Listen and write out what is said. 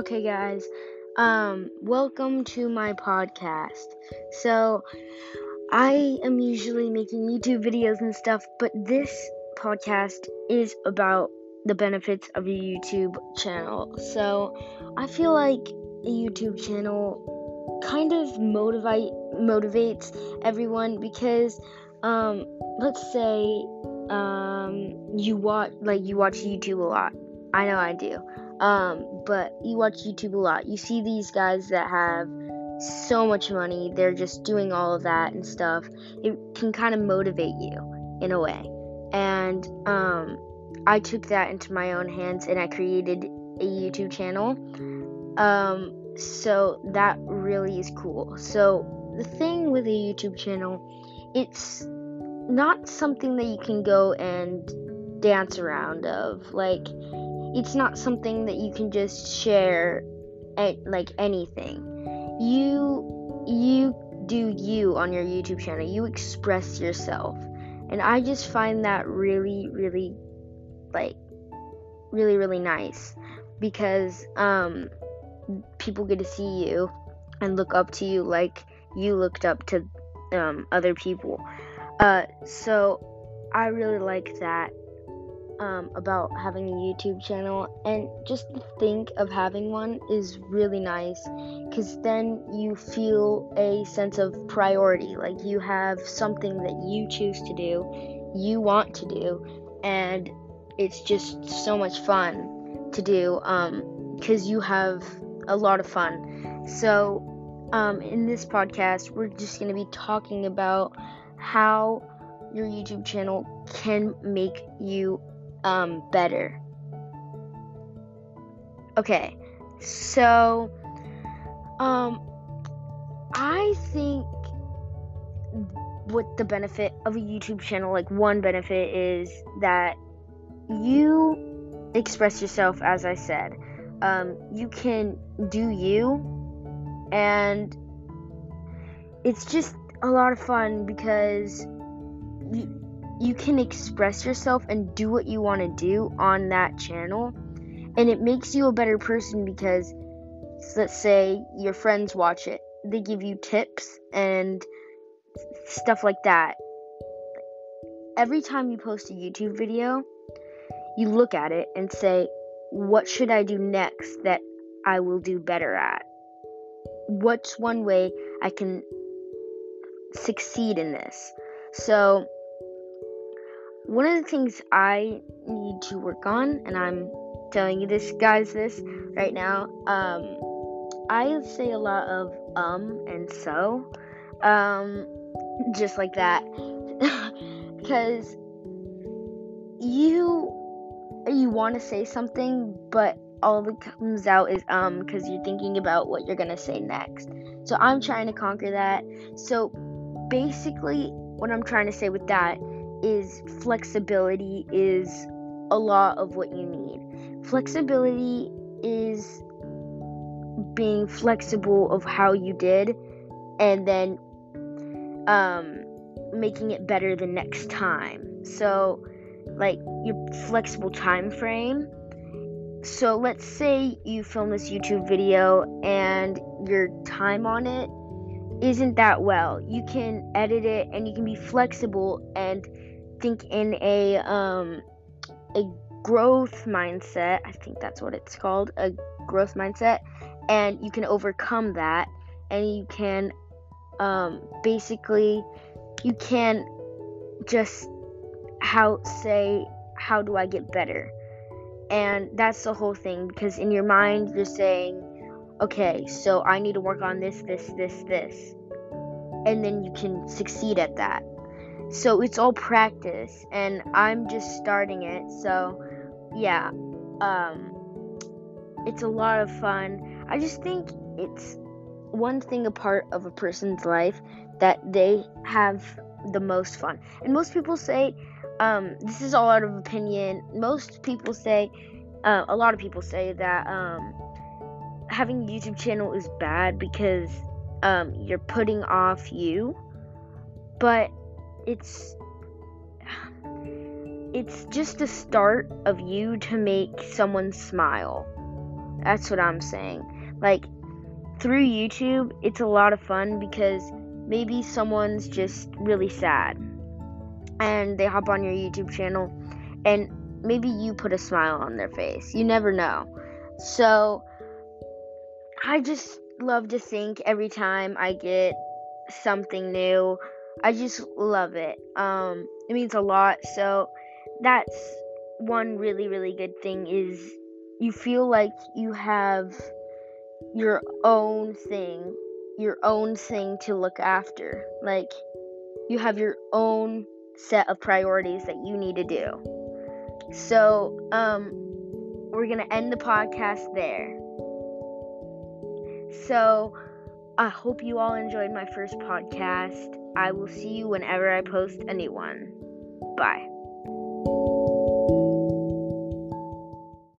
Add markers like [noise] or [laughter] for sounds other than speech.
Okay, guys. Um, welcome to my podcast. So, I am usually making YouTube videos and stuff, but this podcast is about the benefits of a YouTube channel. So, I feel like a YouTube channel kind of motivate motivates everyone because um let's say um you watch like you watch YouTube a lot. I know I do. Um, but you watch YouTube a lot. You see these guys that have so much money, they're just doing all of that and stuff. It can kind of motivate you in a way. And um, I took that into my own hands and I created a YouTube channel. Um, so that really is cool. So the thing with a YouTube channel, it's not something that you can go and dance around of. Like it's not something that you can just share at, like anything. You you do you on your YouTube channel. You express yourself. And I just find that really really like really really nice because um people get to see you and look up to you like you looked up to um, other people. Uh, so I really like that um, about having a YouTube channel, and just to think of having one is really nice because then you feel a sense of priority. Like you have something that you choose to do, you want to do, and it's just so much fun to do because um, you have a lot of fun. So, um, in this podcast, we're just going to be talking about how your YouTube channel can make you um, better. Okay, so um, I think what the benefit of a YouTube channel, like one benefit, is that you express yourself, as I said. Um, you can do you, and it's just a lot of fun because you, you can express yourself and do what you want to do on that channel. And it makes you a better person because let's say your friends watch it. They give you tips and stuff like that. Every time you post a youtube video you look at it and say what should i do next that i will do better at? What's one way i can succeed in this? So one of the things I need to work on, and I'm telling you this, guys, this right now. Um, I say a lot of um and so, um, just like that, [laughs] because you you want to say something, but all that comes out is um because you're thinking about what you're gonna say next. So I'm trying to conquer that. So basically, what I'm trying to say with that is flexibility is a lot of what you need. Flexibility is being flexible of how you did and then um, making it better the next time. So like your flexible time frame. So let's say you film this YouTube video and your time on it isn't that well. You can edit it and you can be flexible and think in a um a growth mindset. I think that's what it's called, a growth mindset, and you can overcome that and you can um basically you can just how say how do I get better? And that's the whole thing because in your mind you're saying, okay, so I need to work on this, this, this, this. And then you can succeed at that. So it's all practice and I'm just starting it. So yeah. Um it's a lot of fun. I just think it's one thing a part of a person's life that they have the most fun. And most people say um this is all out of opinion. Most people say uh, a lot of people say that um having a YouTube channel is bad because um you're putting off you. But it's it's just a start of you to make someone smile. That's what I'm saying. Like, through YouTube, it's a lot of fun because maybe someone's just really sad and they hop on your YouTube channel and maybe you put a smile on their face. You never know. So, I just love to think every time I get something new. I just love it. Um, it means a lot. So, that's one really, really good thing is you feel like you have your own thing, your own thing to look after. Like you have your own set of priorities that you need to do. So, um we're to end the podcast there. So, I hope you all enjoyed my first podcast. I will see you whenever I post a new one. Bye.